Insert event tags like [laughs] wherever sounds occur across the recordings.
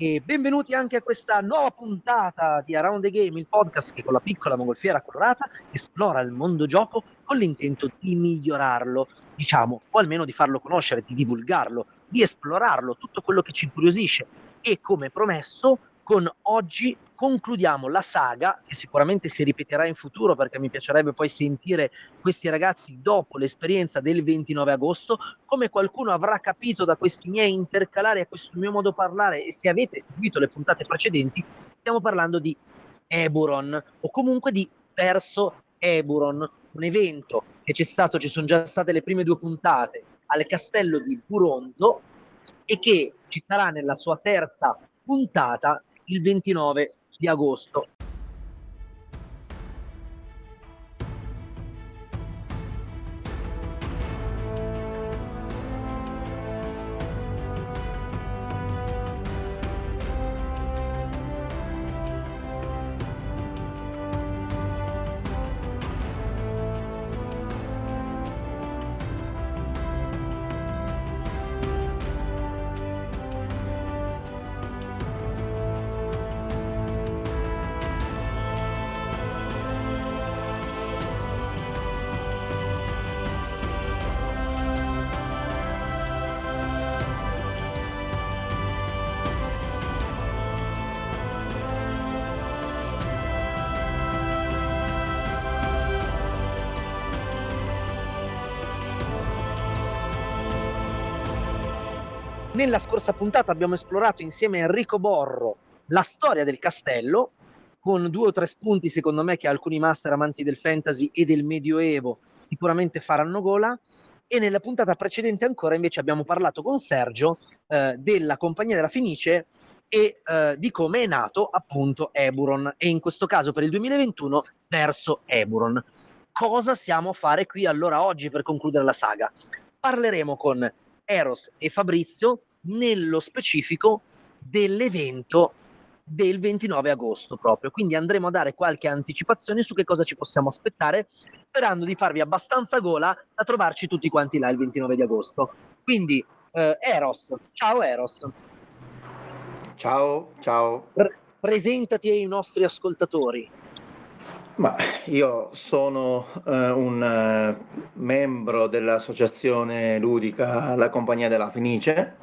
E benvenuti anche a questa nuova puntata di Around the Game, il podcast che con la piccola mongolfiera colorata esplora il mondo gioco con l'intento di migliorarlo, diciamo, o almeno di farlo conoscere, di divulgarlo, di esplorarlo, tutto quello che ci incuriosisce. E come promesso, con oggi concludiamo la saga, che sicuramente si ripeterà in futuro perché mi piacerebbe poi sentire questi ragazzi dopo l'esperienza del 29 agosto. Come qualcuno avrà capito da questi miei intercalari a questo mio modo parlare e se avete seguito le puntate precedenti, stiamo parlando di Eburon o comunque di Perso Eburon, un evento che c'è stato, ci sono già state le prime due puntate al castello di Buronzo e che ci sarà nella sua terza puntata il 29 di agosto. Nella scorsa puntata abbiamo esplorato insieme a Enrico Borro la storia del castello, con due o tre spunti secondo me che alcuni master amanti del fantasy e del medioevo sicuramente faranno gola. E nella puntata precedente ancora invece abbiamo parlato con Sergio eh, della Compagnia della Fenice e eh, di come è nato appunto Eburon e in questo caso per il 2021 verso Eburon. Cosa siamo a fare qui allora oggi per concludere la saga? Parleremo con Eros e Fabrizio nello specifico dell'evento del 29 agosto proprio. Quindi andremo a dare qualche anticipazione su che cosa ci possiamo aspettare, sperando di farvi abbastanza gola da trovarci tutti quanti là il 29 di agosto. Quindi eh, Eros, ciao Eros. Ciao, ciao. Pre- presentati ai nostri ascoltatori. Ma io sono eh, un eh, membro dell'associazione ludica La Compagnia della Fenice.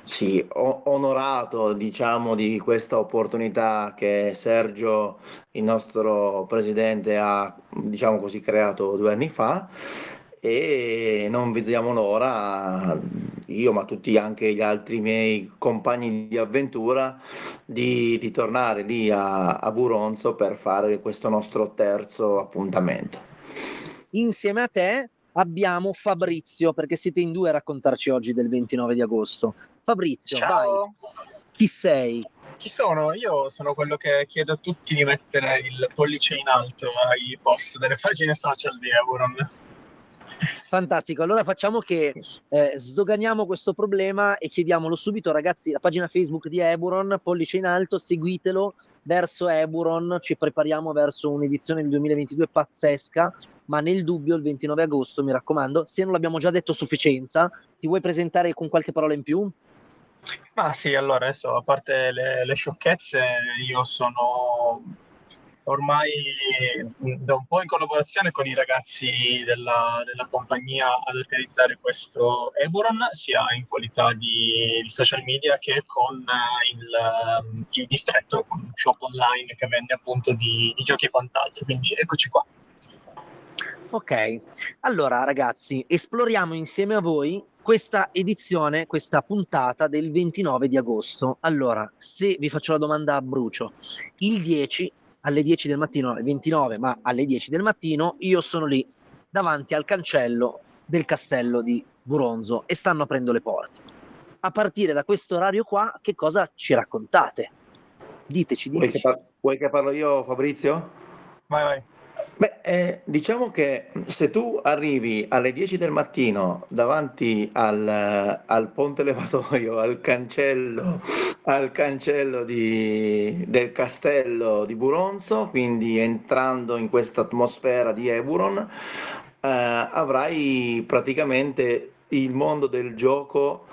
Sì, onorato, diciamo, di questa opportunità che Sergio, il nostro presidente, ha, diciamo così, creato due anni fa e non vediamo l'ora, io ma tutti anche gli altri miei compagni di avventura, di, di tornare lì a, a Buronzo per fare questo nostro terzo appuntamento. Insieme a te abbiamo Fabrizio, perché siete in due a raccontarci oggi del 29 di agosto. Fabrizio, Ciao. vai. Chi sei? Chi sono? Io sono quello che chiedo a tutti di mettere il pollice in alto ai post delle pagine social di Euron. [laughs] Fantastico, allora facciamo che eh, sdoganiamo questo problema e chiediamolo subito ragazzi, la pagina Facebook di Eburon, pollice in alto, seguitelo verso Eburon, ci prepariamo verso un'edizione del 2022 pazzesca, ma nel dubbio il 29 agosto, mi raccomando, se non l'abbiamo già detto a sufficienza, ti vuoi presentare con qualche parola in più? Ma sì, allora adesso a parte le, le sciocchezze, io sono ormai da un po' in collaborazione con i ragazzi della, della compagnia ad organizzare questo Eburon, sia in qualità di, di social media che con eh, il, il, distretto, un shop online che vende appunto di, di giochi e quant'altro. Quindi eccoci qua. Ok, allora ragazzi, esploriamo insieme a voi questa edizione, questa puntata del 29 di agosto. Allora, se vi faccio la domanda a brucio, il 10 alle 10 del mattino, alle 29, ma alle 10 del mattino, io sono lì davanti al cancello del castello di Buronzo e stanno aprendo le porte. A partire da questo orario qua, che cosa ci raccontate? Diteci, diteci. Vuoi che, par- vuoi che parlo io, Fabrizio? Vai, vai. Beh, eh, diciamo che se tu arrivi alle 10 del mattino davanti al, al ponte levatoio, al cancello, al cancello di, del castello di Buronzo, quindi entrando in questa atmosfera di Eburon, eh, avrai praticamente il mondo del gioco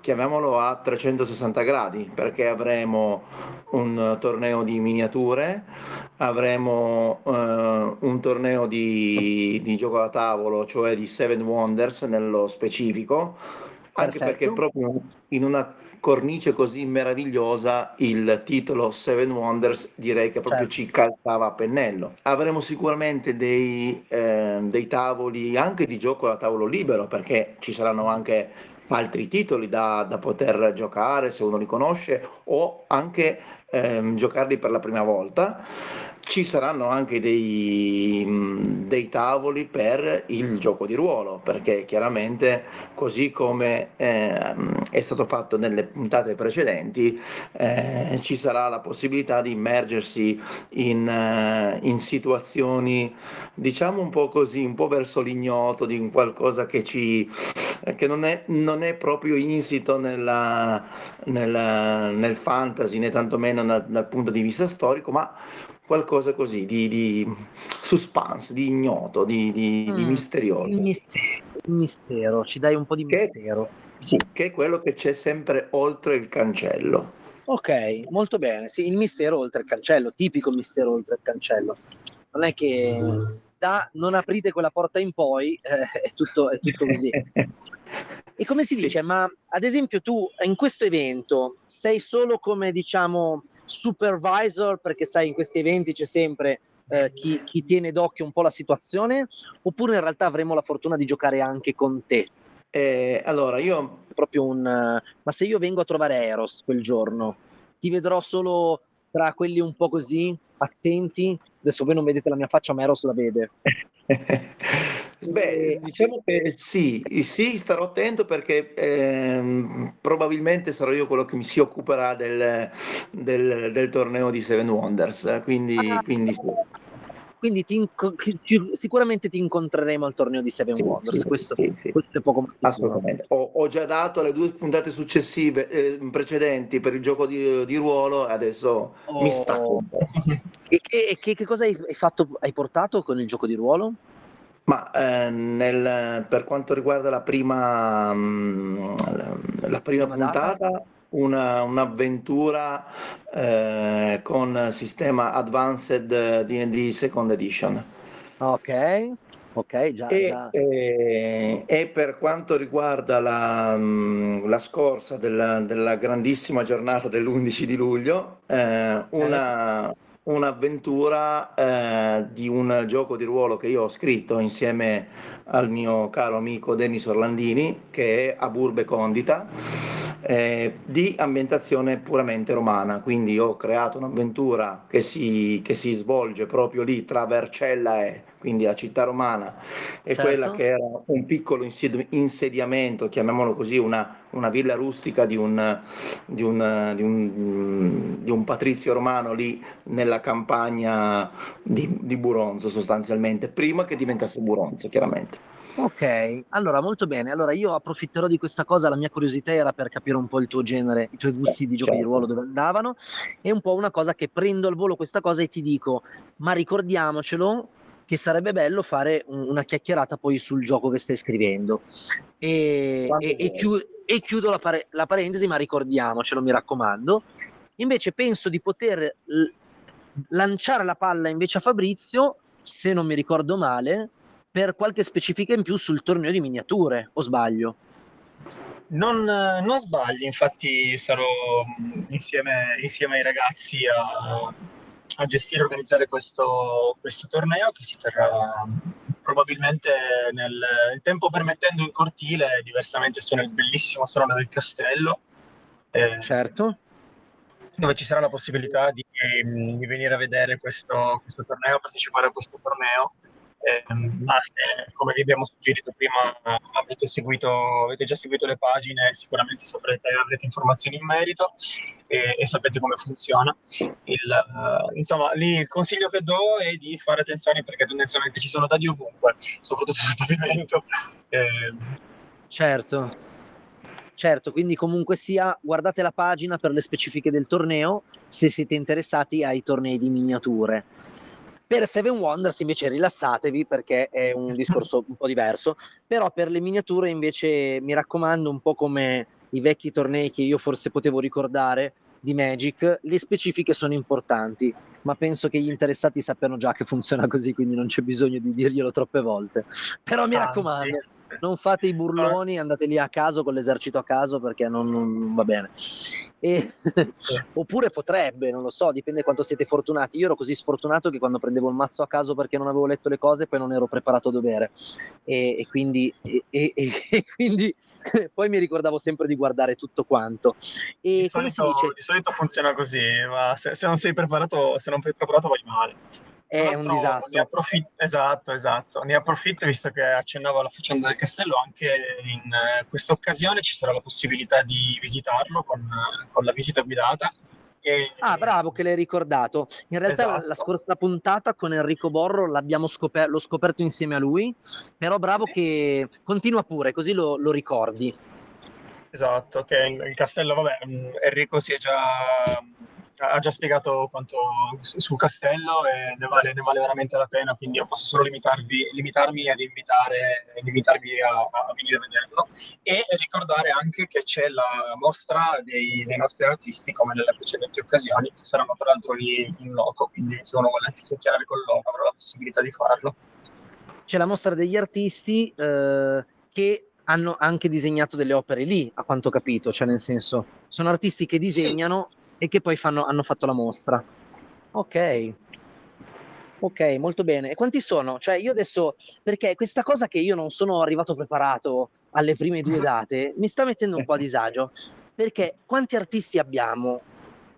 chiamiamolo a 360 gradi, perché avremo un torneo di miniature, avremo uh, un torneo di, di, gioco da tavolo, cioè di Seven Wonders nello specifico, anche Perfetto. perché proprio in una cornice così meravigliosa il titolo Seven Wonders direi che proprio certo. ci calzava a pennello. Avremo sicuramente dei, eh, dei tavoli anche di gioco da tavolo libero perché ci saranno anche altri titoli da, da poter giocare se uno li conosce o anche ehm, giocarli per la prima volta ci saranno anche dei, dei, tavoli per il gioco di ruolo, perché chiaramente così come eh, è stato fatto nelle puntate precedenti, eh, ci sarà la possibilità di immergersi in, uh, in, situazioni, diciamo un po' così, un po' verso l'ignoto, di qualcosa che, ci, che non, è, non è proprio insito nella, nella, nel fantasy, né tantomeno dal, dal punto di vista storico, ma qualcosa così di, di suspense, di ignoto, di, di, mm, di misterioso. Il mistero, il mistero, ci dai un po' di che, mistero. Sì, che è quello che c'è sempre oltre il cancello. Ok, molto bene. Sì, il mistero oltre il cancello, tipico mistero oltre il cancello. Non è che da non aprite quella porta in poi, [laughs] eh, è, tutto, è tutto così. E come si dice, sì. ma ad esempio tu in questo evento sei solo come diciamo supervisor, perché sai in questi eventi c'è sempre eh, chi, chi, tiene d'occhio un po' la situazione, oppure in realtà avremo la fortuna di giocare anche con te? Eh, allora, io... Proprio un... ma se io vengo a trovare Eros quel giorno, ti vedrò solo tra quelli un po' così, attenti? Adesso voi non vedete la mia faccia, ma Eros la vede. [laughs] Beh, diciamo che sì, sì, starò attento perché ehm, probabilmente sarò io quello che mi si occuperà del, del, del torneo di Seven Wonders, quindi, ah, quindi sì. Quindi ti inco- [laughs] sicuramente ti incontreremo al torneo di Seven sì, Wonders, sì, questo, sì, questo, è poco Assolutamente. Ho, ho, già dato le due puntate successive, eh, precedenti per il gioco di, di ruolo e adesso oh. mi stacco. [laughs] e che, che, che cosa hai, fatto, hai portato con il gioco di ruolo? Ma eh, nel, per quanto riguarda la prima, mh, mm, la, la prima puntata, una, un'avventura eh, con sistema Advanced DD Second Edition. Ok, ok, già. E, già. E, e per quanto riguarda la, la scorsa della, della, grandissima giornata dell'11 di luglio, eh, una, eh un'avventura eh, di un gioco di ruolo che io ho scritto insieme al mio caro amico Denis Orlandini, che è a Burbe Condita, eh, di ambientazione puramente romana. Quindi ho creato un'avventura che si, che si svolge proprio lì tra Vercella e quindi la città romana, e certo. quella che era un piccolo insediamento, chiamiamolo così, una, una villa rustica di un, di, un, di, un, di un, patrizio romano lì nella campagna di, di Buronzo sostanzialmente, prima che diventasse Buronzo chiaramente. Ok, allora molto bene. Allora io approfitterò di questa cosa, la mia curiosità era per capire un po' il tuo genere, i tuoi gusti di giochi certo. di ruolo dove andavano, è un po' una cosa che prendo al volo questa cosa e ti dico, ma ricordiamocelo che sarebbe bello fare un, una chiacchierata poi sul gioco che stai scrivendo. E, e, e, chiu- e chiudo la, pare- la, parentesi, ma ricordiamocelo, mi raccomando. Invece penso di poter l- lanciare la palla invece a Fabrizio, se non mi ricordo male, per qualche specifica in più sul torneo di miniature, o sbaglio? Non, non sbagli, infatti sarò mm, insieme, insieme ai ragazzi a, a gestire e organizzare questo, questo, torneo che si terrà probabilmente nel, il tempo permettendo in cortile, diversamente su nel bellissimo salone del castello. Eh, certo. Dove ci sarà la possibilità di, di venire a vedere questo, questo torneo, partecipare a questo torneo eh, ma se, come vi abbiamo suggerito prima, avete, seguito, avete già seguito le pagine, sicuramente saprete, avrete informazioni in merito e, e sapete come funziona. Il, uh, insomma, lì il consiglio che do è di fare attenzione perché tendenzialmente ci sono dadi ovunque, soprattutto sul pavimento. Eh, certo. Certo, quindi comunque sia, guardate la pagina per le specifiche del torneo se siete interessati ai tornei di miniature. Per Seven Wonders invece rilassatevi perché è un [laughs] discorso un po' diverso, però per le miniature invece mi raccomando un po' come i vecchi tornei che io forse potevo ricordare di Magic, le specifiche sono importanti, ma penso che gli interessati sappiano già che funziona così, quindi non c'è bisogno di dirglielo troppe volte. Però mi raccomando, non fate i burloni, andate lì a caso con l'esercito a caso perché non, non va bene. E, [laughs] oppure potrebbe, non lo so, dipende quanto siete fortunati. Io ero così sfortunato che quando prendevo il mazzo a caso perché non avevo letto le cose, poi non ero preparato a dovere. E, e quindi, e, e, quindi [laughs] poi mi ricordavo sempre di guardare tutto quanto. E di, come solito, si dice? di solito funziona così, ma se, se non sei preparato, se non sei preparato vai male è un disastro. Approfitt- esatto, esatto. Ne approfitto visto che accennavo alla faccenda del castello, anche in eh, questa occasione ci sarà la possibilità di visitarlo con, con la visita guidata. E... Ah, bravo che l'hai ricordato. In realtà esatto. la, scorsa puntata con Enrico Borro l'abbiamo scoper- l'ho scoperto insieme a lui, però bravo sì. che continua pure, così lo, lo ricordi. Esatto, che il castello, vabbè, mm, Enrico si è già ha già spiegato quanto sul castello e ne vale, ne vale, veramente la pena, quindi io posso solo limitarmi ad invitare, invitarvi a, a, venire a vederlo e ricordare anche che c'è la mostra dei, dei, nostri artisti come nelle precedenti occasioni, che saranno tra l'altro lì in loco, quindi se uno vuole anche chiacchierare con loro avrà la possibilità di farlo. C'è la mostra degli artisti eh, che hanno anche disegnato delle opere lì, a quanto ho capito, cioè nel senso, sono artisti che disegnano sì e che poi fanno, hanno fatto la mostra. Ok. Ok, molto bene. E quanti sono? Cioè, io adesso, perché questa cosa che io non sono arrivato preparato alle prime due [laughs] date mi sta mettendo un po' a disagio. Perché quanti artisti abbiamo?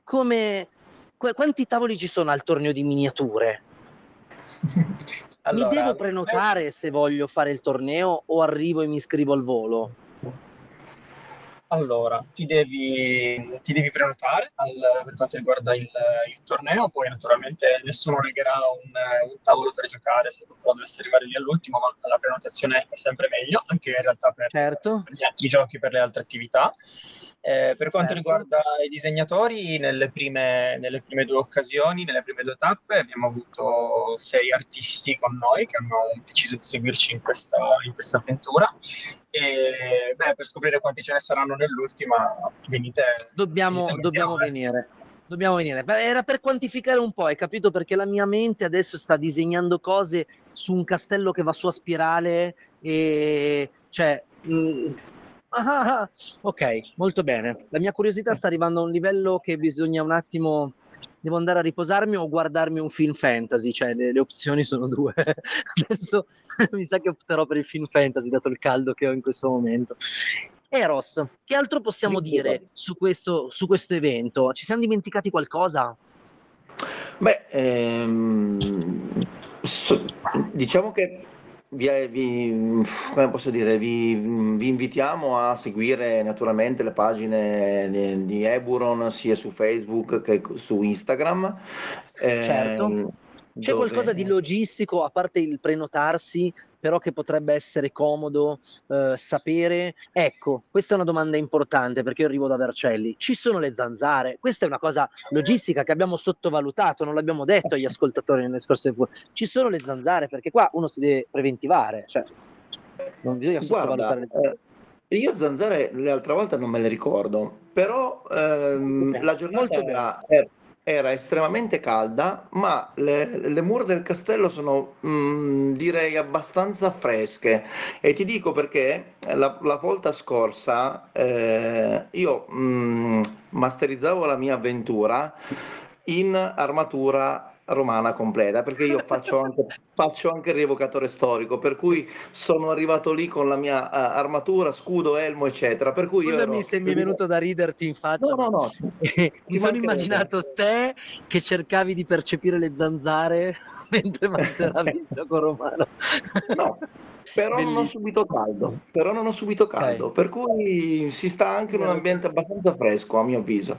Come, qu- quanti tavoli ci sono al torneo di miniature? [laughs] Allora, mi devo prenotare se voglio fare il torneo o arrivo e mi iscrivo al volo? Allora, ti devi, ti devi prenotare al, per quanto riguarda il, il, torneo, poi naturalmente nessuno negherà un, un, tavolo per giocare se qualcuno dovesse arrivare lì all'ultimo, ma la prenotazione è sempre meglio, anche in realtà per, certo. per gli altri giochi, per le altre attività. Eh, per quanto certo. riguarda i disegnatori, nelle prime, nelle prime, due occasioni, nelle prime due tappe, abbiamo avuto sei artisti con noi che hanno deciso di seguirci in questa, in questa avventura. E beh, per scoprire quanti ce ne saranno nell'ultima, venite. Dobbiamo, venite dobbiamo venire. Dobbiamo venire. Era per quantificare un po', hai capito? Perché la mia mente adesso sta disegnando cose su un castello che va su a spirale e cioè. Mh, mm, Ah, [laughs] ok, molto bene. La mia curiosità sta arrivando a un livello che bisogna un attimo. Devo andare a riposarmi o guardarmi un film fantasy, cioè le, le opzioni sono due. [laughs] Adesso [laughs] mi sa che opterò per il film fantasy, dato il caldo che ho in questo momento. Eros, che altro possiamo sì, dire su questo, su questo evento? Ci siamo dimenticati qualcosa? Beh, ehm, so, diciamo che vi, vi, come posso dire, vi, vi invitiamo a seguire naturalmente le pagine di, di Eburon sia su Facebook che su Instagram. Certo. Eh, C'è dove... qualcosa di logistico, a parte il prenotarsi, però che potrebbe essere comodo eh, sapere. Ecco, questa è una domanda importante perché io arrivo da Vercelli. Ci sono le zanzare? Questa è una cosa logistica che abbiamo sottovalutato, non l'abbiamo detto agli ascoltatori nelle scorse Ci sono le zanzare perché qua uno si deve preventivare, cioè non bisogna sottovalutare Guarda, le zanzare. Eh, io zanzare l'altra volta non me le ricordo, però ehm, la giornata era, era estremamente calda, ma le, le mura del castello sono mm, direi abbastanza fresche. E ti dico perché la, la volta scorsa eh, io mm, masterizzavo la mia avventura in armatura romana completa perché io faccio anche, [laughs] faccio anche il rievocatore storico per cui sono arrivato lì con la mia uh, armatura scudo elmo eccetera per cui Scusami ero... se mi è venuto da riderti in faccia no no no [laughs] mi sono immaginato te che cercavi di percepire le zanzare [laughs] mentre masteravi il gioco romano no però Bellissimo. non ho subito caldo, però non ho subito caldo, okay. per cui si sta anche in un ambiente abbastanza fresco a mio avviso.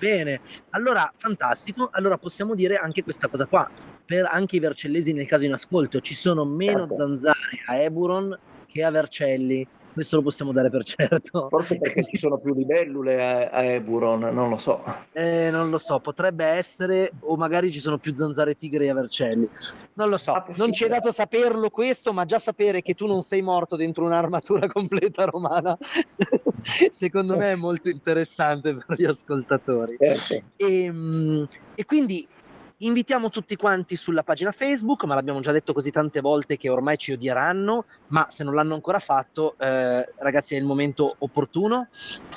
Bene, allora fantastico, allora possiamo dire anche questa cosa qua, per anche i vercellesi nel caso in ascolto, ci sono meno certo. zanzare a Eburon che a Vercelli, questo lo possiamo dare per [laughs] certo. Forse perché ci sono più libellule a, a Eburon, non lo so. Eh, non lo so, potrebbe essere, o magari ci sono più zanzare tigri a Vercelli. Non lo so, ah, non ci è dato saperlo questo, ma già sapere che tu non sei morto dentro un'armatura [laughs] completa romana, [laughs] secondo me è molto interessante [laughs] per gli ascoltatori. E, ehm, e quindi Invitiamo tutti quanti sulla pagina Facebook, ma l'abbiamo già detto così tante volte che ormai ci odieranno, ma se non l'hanno ancora fatto, eh, ragazzi, è il momento opportuno.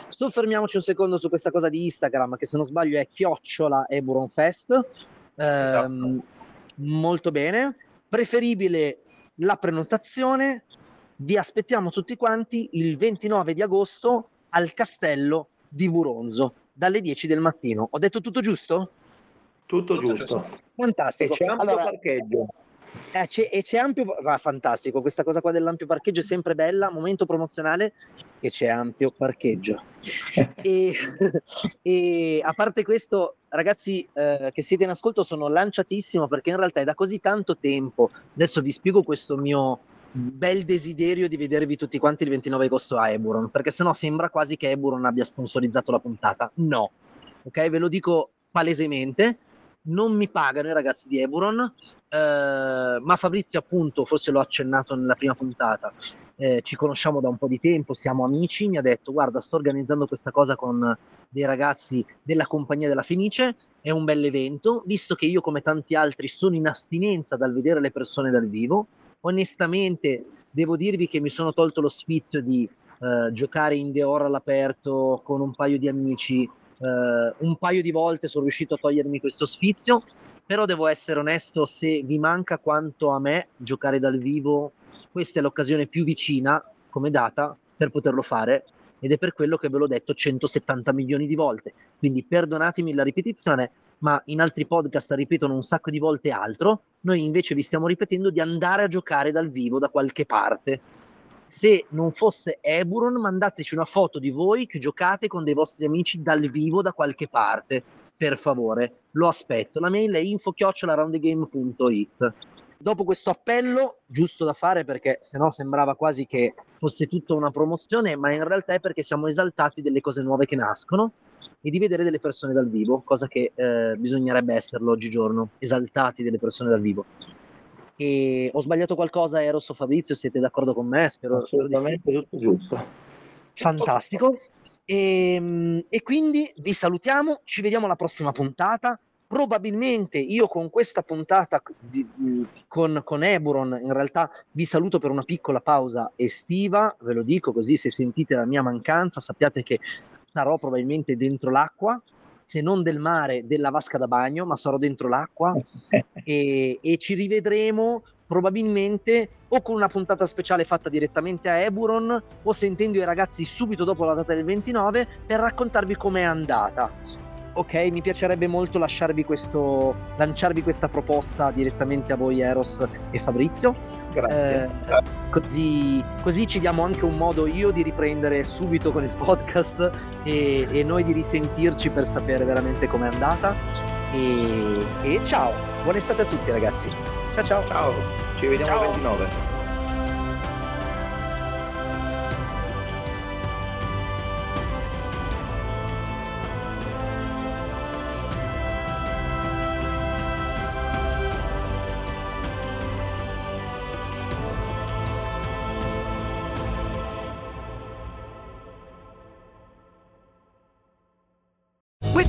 Soffermiamoci un secondo su questa cosa di Instagram, che se non sbaglio è chiocciola Eburonfest. Eh, esatto. Molto bene. Preferibile la prenotazione. Vi aspettiamo tutti quanti il 29 di agosto al castello di Buronzo dalle 10 del mattino. Ho detto tutto giusto? Tutto, giusto. Fantastico. E c'è ampio allora, parcheggio. Eh, c'è, e c'è ampio, va, fantastico, questa cosa qua dell'ampio parcheggio è sempre bella, momento promozionale e c'è ampio parcheggio. [laughs] e, [laughs] e, a parte questo, ragazzi eh, che siete in ascolto, sono lanciatissimo perché in realtà è da così tanto tempo, adesso vi spiego questo mio bel desiderio di vedervi tutti quanti il 29 agosto a Eburon, perché sennò sembra quasi che Eburon abbia sponsorizzato la puntata. No, ok? Ve lo dico palesemente non mi pagano i ragazzi di Eburon, eh, ma Fabrizio appunto, forse l'ho accennato nella prima puntata, eh, ci conosciamo da un po' di tempo, siamo amici, mi ha detto guarda sto organizzando questa cosa con dei ragazzi della compagnia della Fenice, è un bel evento, visto che io come tanti altri sono in astinenza dal vedere le persone dal vivo, onestamente devo dirvi che mi sono tolto lo sfizio di eh, giocare in Horror all'aperto con un paio di amici Uh, un paio di volte sono riuscito a togliermi questo sfizio, però devo essere onesto, se vi manca quanto a me giocare dal vivo, questa è l'occasione più vicina come data per poterlo fare ed è per quello che ve l'ho detto 170 milioni di volte. Quindi perdonatemi la ripetizione, ma in altri podcast ripetono un sacco di volte altro, noi invece vi stiamo ripetendo di andare a giocare dal vivo da qualche parte se non fosse Eburon, mandateci una foto di voi che giocate con dei vostri amici dal vivo da qualche parte, per favore. Lo aspetto. La mail è info-roundegame.it. Dopo questo appello, giusto da fare perché sennò sembrava quasi che fosse tutta una promozione, ma in realtà è perché siamo esaltati delle cose nuove che nascono e di vedere delle persone dal vivo, cosa che eh, bisognerebbe esserlo oggigiorno, esaltati delle persone dal vivo. E ho sbagliato qualcosa, Eros o Fabrizio? Siete d'accordo con me? Spero, Assolutamente spero tutto giusto. Fantastico. E, ehm, e quindi vi salutiamo, ci vediamo alla prossima puntata probabilmente io con questa puntata di, con, con Eburon in realtà vi saluto per una piccola pausa estiva, ve lo dico così se sentite la mia mancanza sappiate che sarò probabilmente dentro l'acqua se non del mare, della vasca da bagno, ma sarò dentro l'acqua [laughs] e, e, ci rivedremo probabilmente o con una puntata speciale fatta direttamente a Eburon o sentendo i ragazzi subito dopo la data del 29 per raccontarvi com'è andata ok, mi piacerebbe molto lasciarvi questo, lanciarvi questa proposta direttamente a voi Eros e Fabrizio. Grazie. Eh, così, così, ci diamo anche un modo io di riprendere subito con il podcast e, e noi di risentirci per sapere veramente com'è andata. E, e ciao, buona estate a tutti ragazzi. Ciao ciao. Ciao, ci vediamo ciao. 29.